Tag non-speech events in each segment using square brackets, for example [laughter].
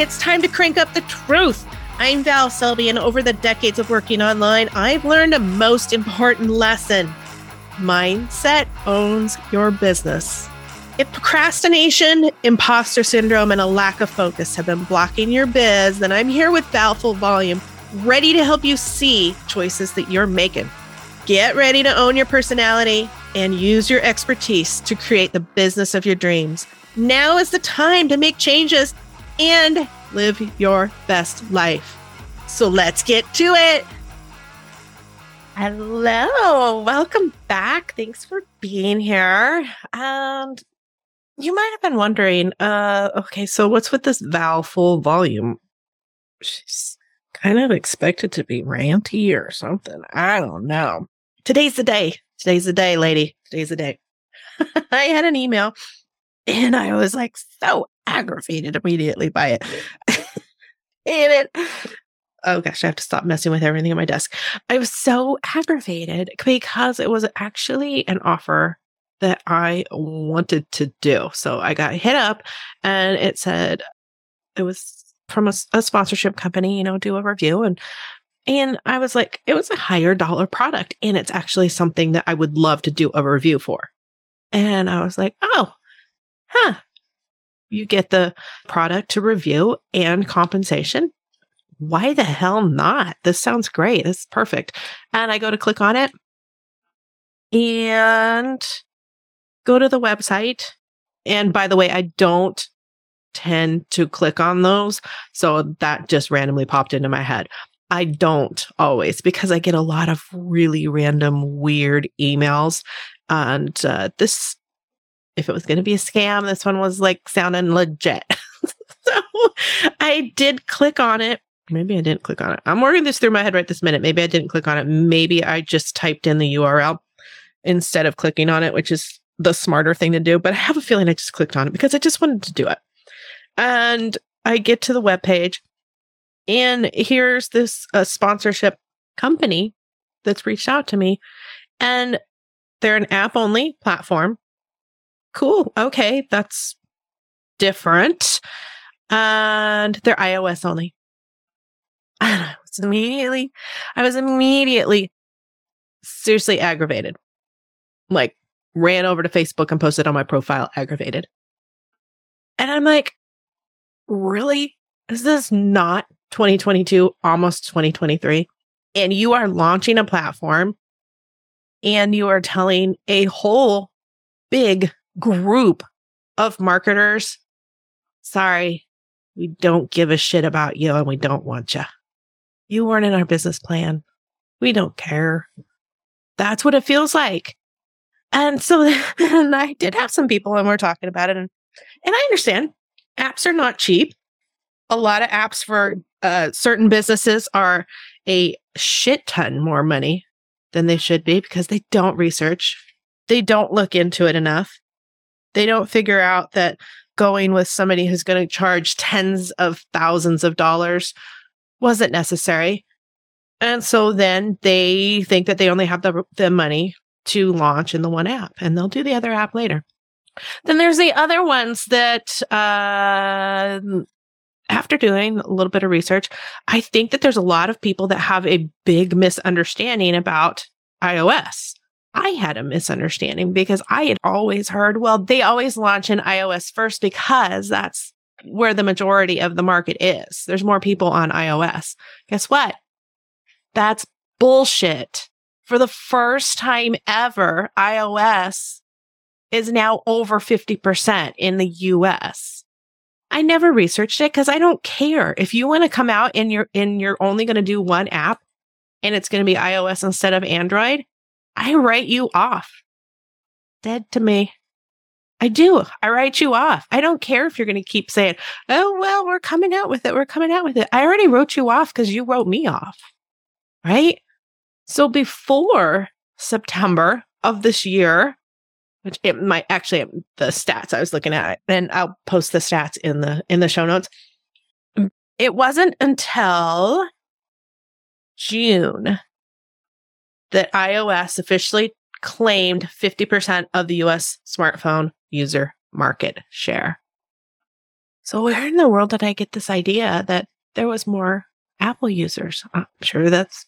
It's time to crank up the truth. I'm Val Selby, and over the decades of working online, I've learned a most important lesson mindset owns your business. If procrastination, imposter syndrome, and a lack of focus have been blocking your biz, then I'm here with Val Full Volume, ready to help you see choices that you're making. Get ready to own your personality and use your expertise to create the business of your dreams. Now is the time to make changes and live your best life. So let's get to it. Hello, welcome back. Thanks for being here. And you might have been wondering, uh, okay, so what's with this Val full volume? She's kind of expected to be ranty or something. I don't know. Today's the day. Today's the day, lady. Today's the day. [laughs] I had an email and I was like so aggravated immediately by it. [laughs] and it oh gosh, I have to stop messing with everything on my desk. I was so aggravated because it was actually an offer that I wanted to do. So I got hit up and it said it was from a, a sponsorship company, you know, do a review and and I was like, it was a higher dollar product and it's actually something that I would love to do a review for. And I was like, oh, huh. You get the product to review and compensation. Why the hell not? This sounds great. This is perfect. And I go to click on it and go to the website. And by the way, I don't tend to click on those. So that just randomly popped into my head. I don't always because I get a lot of really random, weird emails. And uh, this, if it was going to be a scam, this one was like sounding legit. [laughs] so I did click on it. Maybe I didn't click on it. I'm working this through my head right this minute. Maybe I didn't click on it. Maybe I just typed in the URL instead of clicking on it, which is the smarter thing to do. But I have a feeling I just clicked on it because I just wanted to do it. And I get to the web page and here's this uh, sponsorship company that's reached out to me and they're an app only platform. Cool. Okay. That's different. And they're iOS only. And [laughs] I was immediately, I was immediately seriously aggravated. Like, ran over to Facebook and posted on my profile, aggravated. And I'm like, really? Is this not 2022, almost 2023? And you are launching a platform and you are telling a whole big group of marketers, sorry, we don't give a shit about you and we don't want you. You weren't in our business plan. We don't care. That's what it feels like. And so [laughs] and I did have some people and we're talking about it. And, and I understand apps are not cheap. A lot of apps for uh, certain businesses are a shit ton more money than they should be because they don't research. They don't look into it enough. They don't figure out that going with somebody who's going to charge tens of thousands of dollars wasn't necessary. And so then they think that they only have the, the money to launch in the one app and they'll do the other app later. Then there's the other ones that, uh, after doing a little bit of research, I think that there's a lot of people that have a big misunderstanding about iOS. I had a misunderstanding because I had always heard, well, they always launch in iOS first because that's where the majority of the market is. There's more people on iOS. Guess what? That's bullshit for the first time ever, iOS is now over 50% in the US. I never researched it because I don't care. If you want to come out and you're and you're only going to do one app and it's going to be iOS instead of Android, I write you off. Dead to me. I do. I write you off. I don't care if you're going to keep saying, oh, well, we're coming out with it. We're coming out with it. I already wrote you off because you wrote me off. Right. So before September of this year, which it might actually the stats I was looking at, and I'll post the stats in the in the show notes. It wasn't until June that iOS officially claimed 50% of the US smartphone user market share. So where in the world did I get this idea that there was more Apple users? I'm sure that's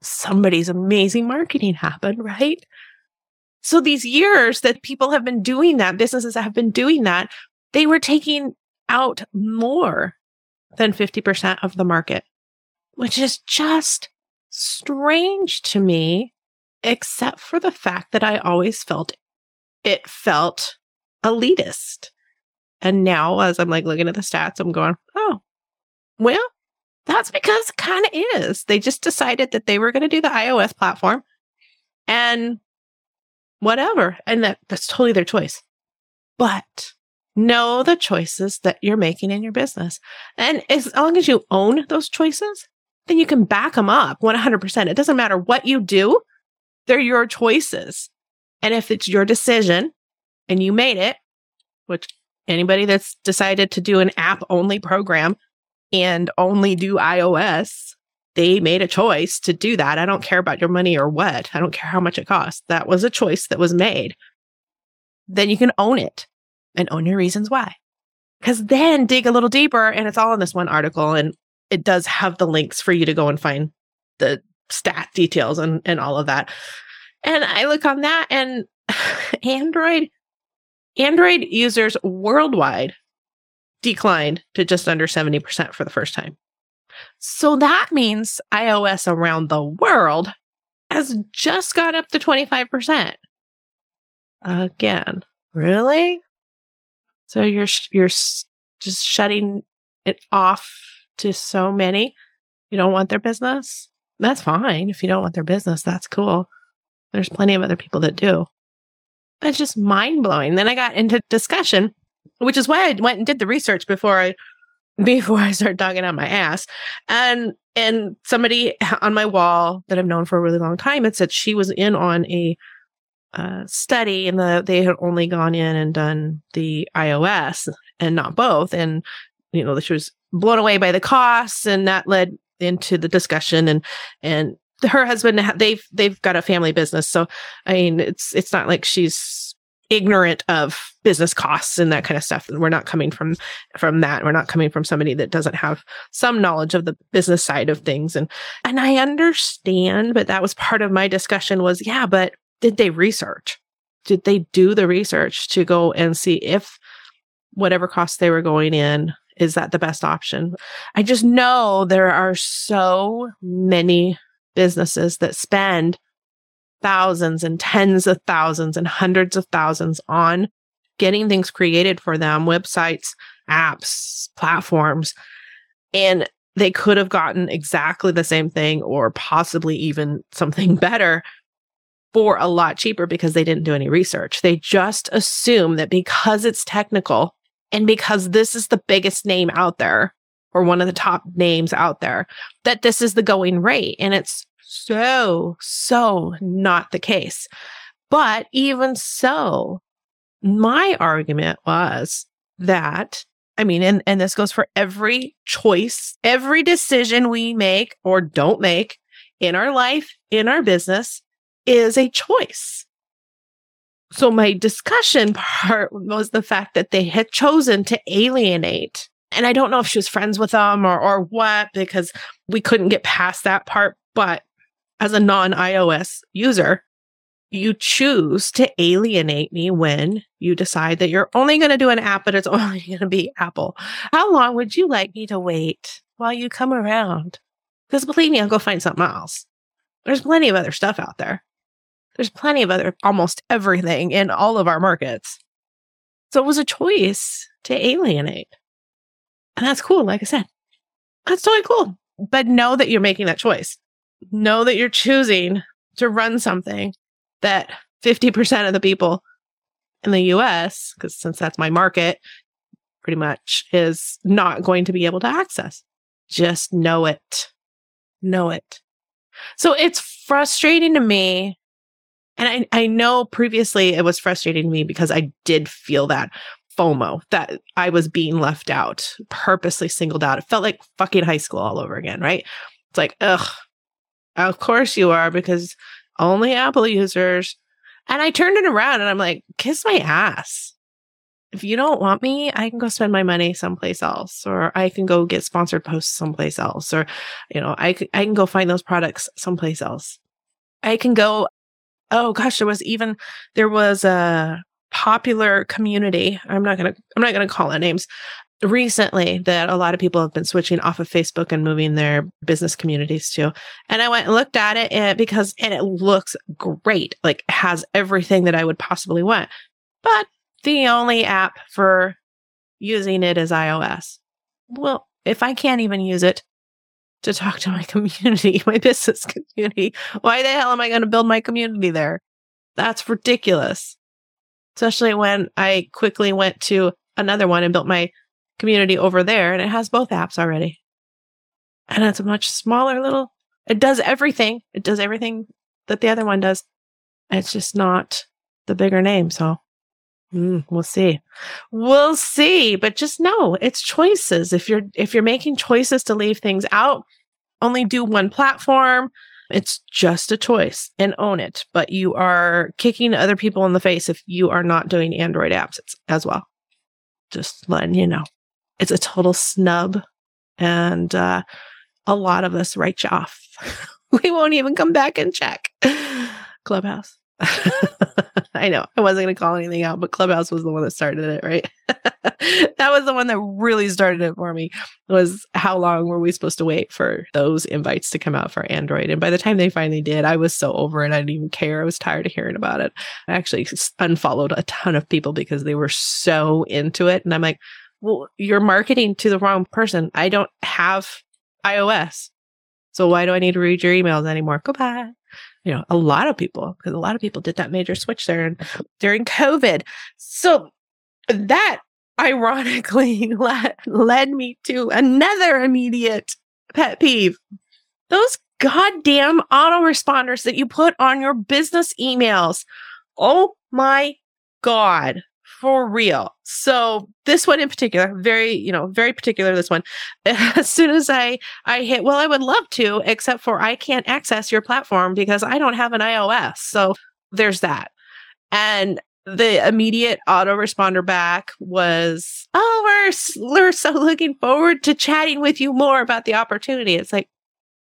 somebody's amazing marketing happened, right? So these years that people have been doing that, businesses have been doing that, they were taking out more than 50% of the market, which is just strange to me, except for the fact that I always felt it felt elitist. And now, as I'm like looking at the stats, I'm going, oh, well, that's because it kind of is. They just decided that they were going to do the iOS platform and whatever. And that, that's totally their choice. But know the choices that you're making in your business. And as long as you own those choices, then you can back them up 100%. It doesn't matter what you do, they're your choices. And if it's your decision and you made it, which anybody that's decided to do an app only program and only do iOS, they made a choice to do that. I don't care about your money or what. I don't care how much it costs. That was a choice that was made. Then you can own it and own your reasons why. Because then dig a little deeper and it's all in this one article and it does have the links for you to go and find the stat details and, and all of that. And I look on that and [laughs] Android Android users worldwide declined to just under 70% for the first time. So that means iOS around the world has just got up to 25%. Again, really? So you're you're just shutting it off to so many. You don't want their business? That's fine. If you don't want their business, that's cool. There's plenty of other people that do. It's just mind blowing. Then I got into discussion, which is why I went and did the research before I [laughs] before I started dogging out my ass. And and somebody [laughs] on my wall that I've known for a really long time had said she was in on a uh, study and the, they had only gone in and done the iOS and not both. And, you know, she was blown away by the costs and that led into the discussion and, and her husband, they've, they've got a family business. So, I mean, it's, it's not like she's ignorant of business costs and that kind of stuff. We're not coming from, from that. We're not coming from somebody that doesn't have some knowledge of the business side of things. And, and I understand, but that was part of my discussion was, yeah, but did they research? Did they do the research to go and see if whatever cost they were going in is that the best option? I just know there are so many businesses that spend thousands and tens of thousands and hundreds of thousands on getting things created for them, websites, apps, platforms. And they could have gotten exactly the same thing or possibly even something [laughs] better for a lot cheaper because they didn't do any research. They just assume that because it's technical and because this is the biggest name out there or one of the top names out there, that this is the going rate. And it's so, so not the case. But even so, my argument was that I mean, and, and this goes for every choice, every decision we make or don't make in our life, in our business, is a choice. So my discussion part was the fact that they had chosen to alienate. And I don't know if she was friends with them or, or what, because we couldn't get past that part. But as a non iOS user, you choose to alienate me when you decide that you're only going to do an app, but it's [laughs] only going to be Apple. How long would you like me to wait while you come around? Because believe me, I'll go find something else. There's plenty of other stuff out there. There's plenty of other, almost everything in all of our markets. So it was a choice to alienate. And that's cool. Like I said, that's totally cool. But know that you're making that choice. Know that you're choosing to run something that 50% of the people in the US, because since that's my market, pretty much is not going to be able to access. Just know it. Know it. So it's frustrating to me and I, I know previously it was frustrating to me because I did feel that FOMO that I was being left out, purposely singled out. It felt like fucking high school all over again, right? It's like, ugh, of course you are because only Apple users. And I turned it around and I'm like, kiss my ass. if you don't want me, I can go spend my money someplace else, or I can go get sponsored posts someplace else, or, you know, I, I can go find those products someplace else. I can go, oh gosh, there was even, there was a popular community. I'm not to, I'm not to call it names recently that a lot of people have been switching off of Facebook and moving their business communities to. And I went and looked at it and because, and it looks great, like has everything that I would possibly want. But the only app for using it is iOS. Well, if I can't even use it to talk to my [laughs] community, my business [laughs] community, why the hell am I going to build my community there? That's ridiculous. Especially when I quickly went to another one and built my community over there and it has both apps already. And it's a much smaller little, it does everything. It does everything that the other one does. It's just not the bigger name. So Mm, we'll see. We'll see, but just know it's choices. If you're if you're making choices to leave things out, only do one platform. It's just a choice and own it. But you are kicking other people in the face if you are not doing Android apps as well. Just letting you know, it's a total snub, and uh, a lot of us write you off. [laughs] we won't even come back and check. Clubhouse. [laughs] I know I wasn't going to call anything out, but Clubhouse was the one that started it, right? [laughs] that was the one that really started it for me. Was how long were we supposed to wait for those invites to come out for Android? And by the time they finally did, I was so over it. I didn't even care. I was tired of hearing about it. I actually unfollowed a ton of people because they were so into it. And I'm like, well, you're marketing to the wrong person. I don't have iOS. So why do I need to read your emails anymore? Goodbye you know, a lot of people, because a lot of people did that major switch there and [laughs] during COVID. So that ironically [laughs] led, led me to another immediate pet peeve. Those goddamn autoresponders that you put on your business emails. Oh my God for real. So this one in particular, very, you know, very particular, this one, [laughs] as soon as I, I hit, well, I would love to, except for I can't access your platform because I don't have an iOS. So there's that. And the immediate autoresponder back was, oh, we're, we're so looking forward to chatting with you more about the opportunity. It's like,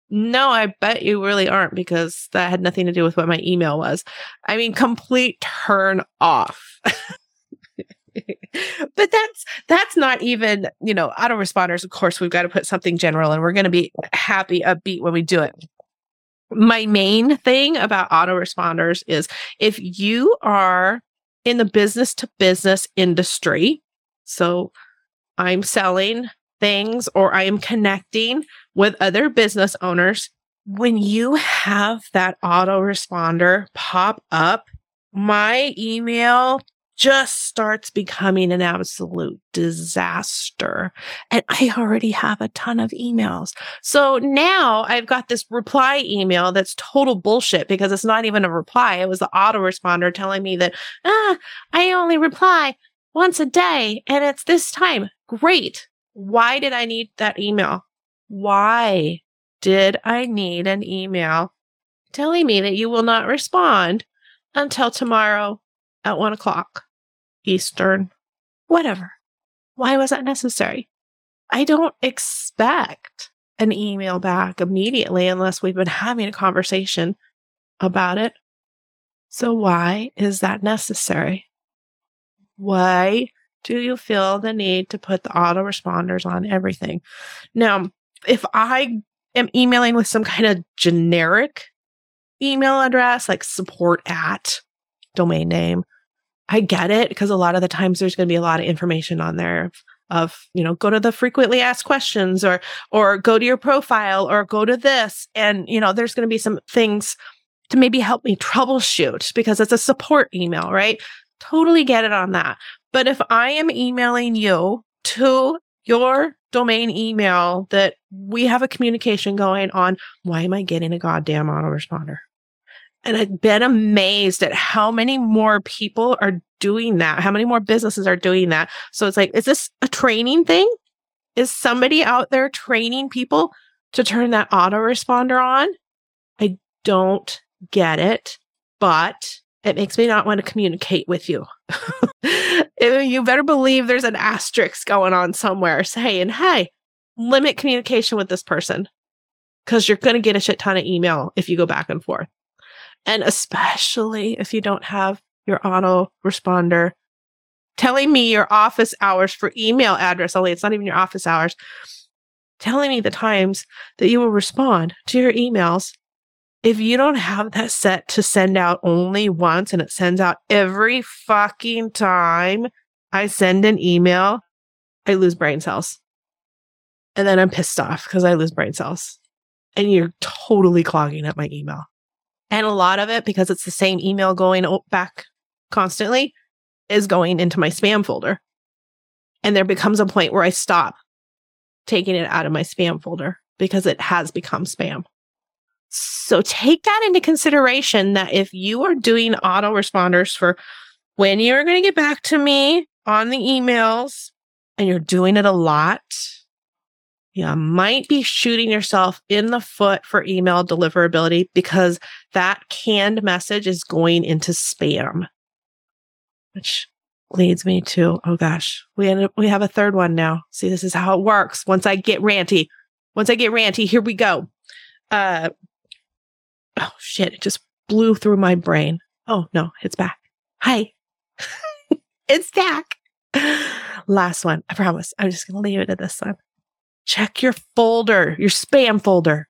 no, I bet you really aren't because that had nothing to do with what my email was. I mean, complete turn off. [laughs] but that's that's not even you know autoresponders of course we've got to put something general and we're going to be happy upbeat when we do it. My main thing about autoresponders is if you are in the business to business industry so i'm selling things or i am connecting with other business owners when you have that autoresponder pop up my email just starts becoming an absolute disaster. And I already have a ton of emails. So now I've got this reply email that's total bullshit because it's not even a reply. It was the autoresponder telling me that, ah, I only reply once a day and it's this time. Great. Why did I need that email? Why did I need an email telling me that you will not respond until tomorrow at one o'clock Eastern, whatever. Why was that necessary? I don't expect an email back immediately unless we've been having a conversation about it. So, why is that necessary? Why do you feel the need to put the autoresponders on everything? Now, if I am emailing with some kind of generic email address like support at domain name, I get it because a lot of the times there's going to be a lot of information on there of, you know, go to the frequently asked questions or, or go to your profile or go to this. And, you know, there's going to be some things to maybe help me troubleshoot because it's a support email, right? Totally get it on that. But if I am emailing you to your domain email that we have a communication going on, why am I getting a goddamn autoresponder? And I've been amazed at how many more people are doing that, how many more businesses are doing that. So it's like, is this a training thing? Is somebody out there training people to turn that autoresponder on? I don't get it, but it makes me not want to communicate with you. [laughs] you better believe there's an asterisk going on somewhere saying, hey, limit communication with this person because you're going to get a shit ton of email if you go back and forth. And especially if you don't have your auto responder telling me your office hours for email address only. It's not even your office hours. Telling me the times that you will respond to your emails. If you don't have that set to send out only once and it sends out every fucking time I send an email, I lose brain cells. And then I'm pissed off because I lose brain cells. And you're totally clogging up my email. And a lot of it, because it's the same email going back constantly, is going into my spam folder. And there becomes a point where I stop taking it out of my spam folder because it has become spam. So take that into consideration that if you are doing autoresponders for when you're going to get back to me on the emails and you're doing it a lot, you might be shooting yourself in the foot for email deliverability because that canned message is going into spam which leads me to oh gosh, we end up, we have a third one now. See, this is how it works. Once I get ranty, once I get ranty, here we go. Uh oh shit, it just blew through my brain. Oh no, it's back. Hi. [laughs] it's back. Last one. I promise. I'm just gonna leave it at this one. Check your folder, your spam folder.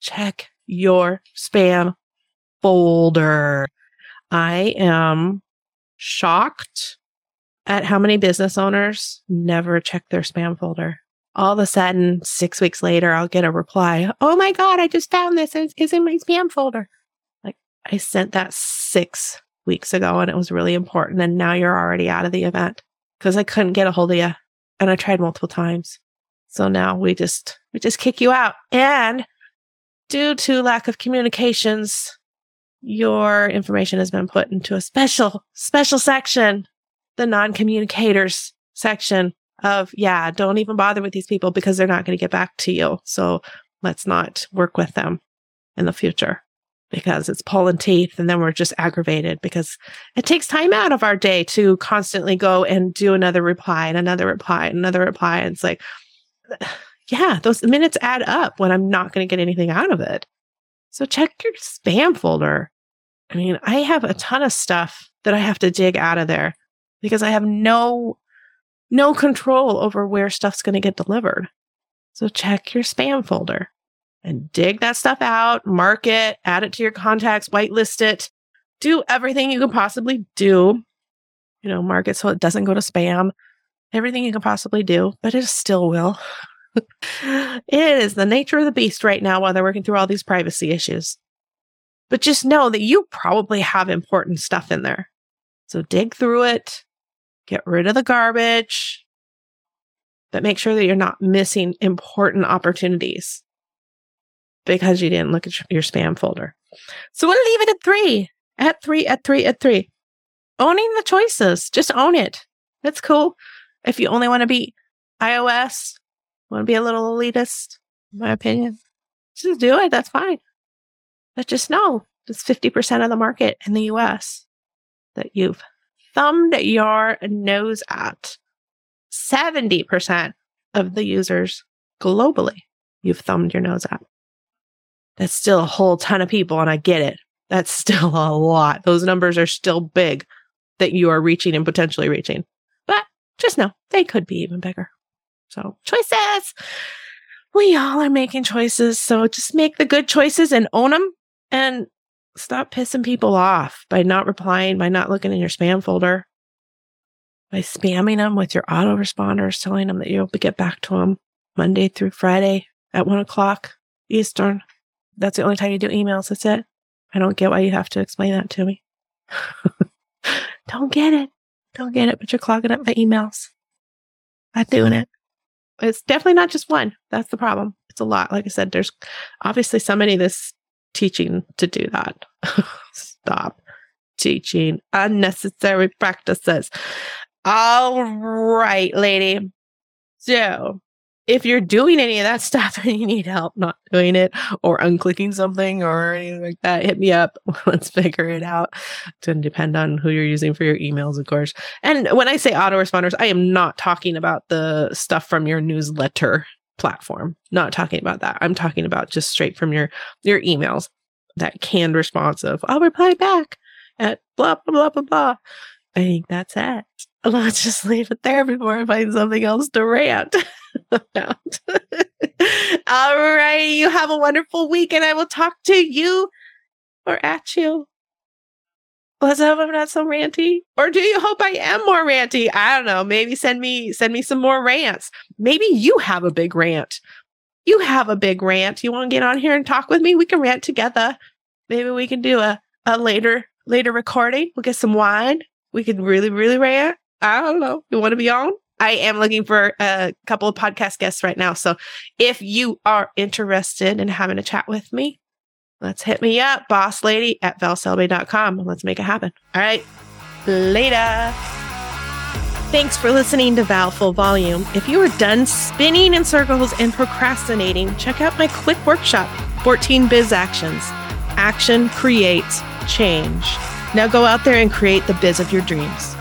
Check your spam folder. I am shocked at how many business owners never check their spam folder. All of a sudden, six weeks later, I'll get a reply. Oh my God, I just found this. It's in my spam folder. Like I sent that six weeks ago and it was really important. And now you're already out of the event because I couldn't get a hold of you. And I tried multiple times. So now we just, we just kick you out. And due to lack of communications, your information has been put into a special, special section, the non communicators section of, yeah, don't even bother with these people because they're not going to get back to you. So let's not work with them in the future because it's pulling teeth and then we're just aggravated because it takes time out of our day to constantly go and do another reply and another reply and another reply. And it's like, yeah, those minutes add up when I'm not going to get anything out of it. So check your spam folder. I mean, I have a ton of stuff that I have to dig out of there because I have no no control over where stuff's going to get delivered. So check your spam folder and dig that stuff out, mark it, add it to your contacts, whitelist it, do everything you can possibly do. You know, mark it so it doesn't go to spam. Everything you can possibly do, but it still will. [laughs] it is the nature of the beast right now while they're working through all these privacy issues. But just know that you probably have important stuff in there. So dig through it, get rid of the garbage, but make sure that you're not missing important opportunities because you didn't look at your spam folder. So we'll leave it at three, at three, at three, at three. Owning the choices, just own it. That's cool. If you only want to be iOS, Want to be a little elitist, in my opinion? Just do it. That's fine. But just know it's 50% of the market in the US that you've thumbed your nose at. 70% of the users globally you've thumbed your nose at. That's still a whole ton of people, and I get it. That's [laughs] still a lot. Those numbers are still big that you are reaching and potentially reaching. Just know they could be even bigger. So choices. We all are making choices. So just make the good choices and own them and stop pissing people off by not replying, by not looking in your spam folder, by spamming them with your autoresponders, telling them that you'll get back to them Monday through Friday at one o'clock Eastern. That's the only time you do emails. That's it. I don't get why you have to explain that to me. [laughs] don't get it. Don't get it, but you're clogging up my emails. Not doing it. It's definitely not just one. That's the problem. It's a lot. Like I said, there's obviously somebody that's teaching to do that. [laughs] Stop teaching unnecessary practices. All right, lady. So if you're doing any of that [laughs] stuff and you need help not doing it or unclicking something or anything like that, hit me up. [laughs] Let's figure it out. It's going to depend on who you're using for your emails, of course. And when I say autoresponders, I am not talking about the stuff from your newsletter platform. Not talking about that. I'm talking about just straight from your your emails that canned response of I'll reply back at blah blah blah blah blah. I think that's it. [laughs] Let's just leave it there before I find something else to rant about. [laughs] All right. You have a wonderful week and I will talk to you or at you. Let's hope I'm not so ranty. Or do you hope I am more ranty? I don't know. Maybe send me send me some more rants. Maybe you have a big rant. You have a big rant. You want to get on here and talk with me? We can rant together. Maybe we can do a, a later later recording. We'll get some wine. We can really, really rant. I don't know. You want to be on? I am looking for a couple of podcast guests right now. So if you are interested in having a chat with me, let's hit me up, boss lady at valselby.com. Let's make it happen. All right. Later. Thanks for listening to Val Full Volume. If you are done spinning in circles and procrastinating, check out my quick workshop 14 Biz Actions. Action creates change. Now go out there and create the biz of your dreams.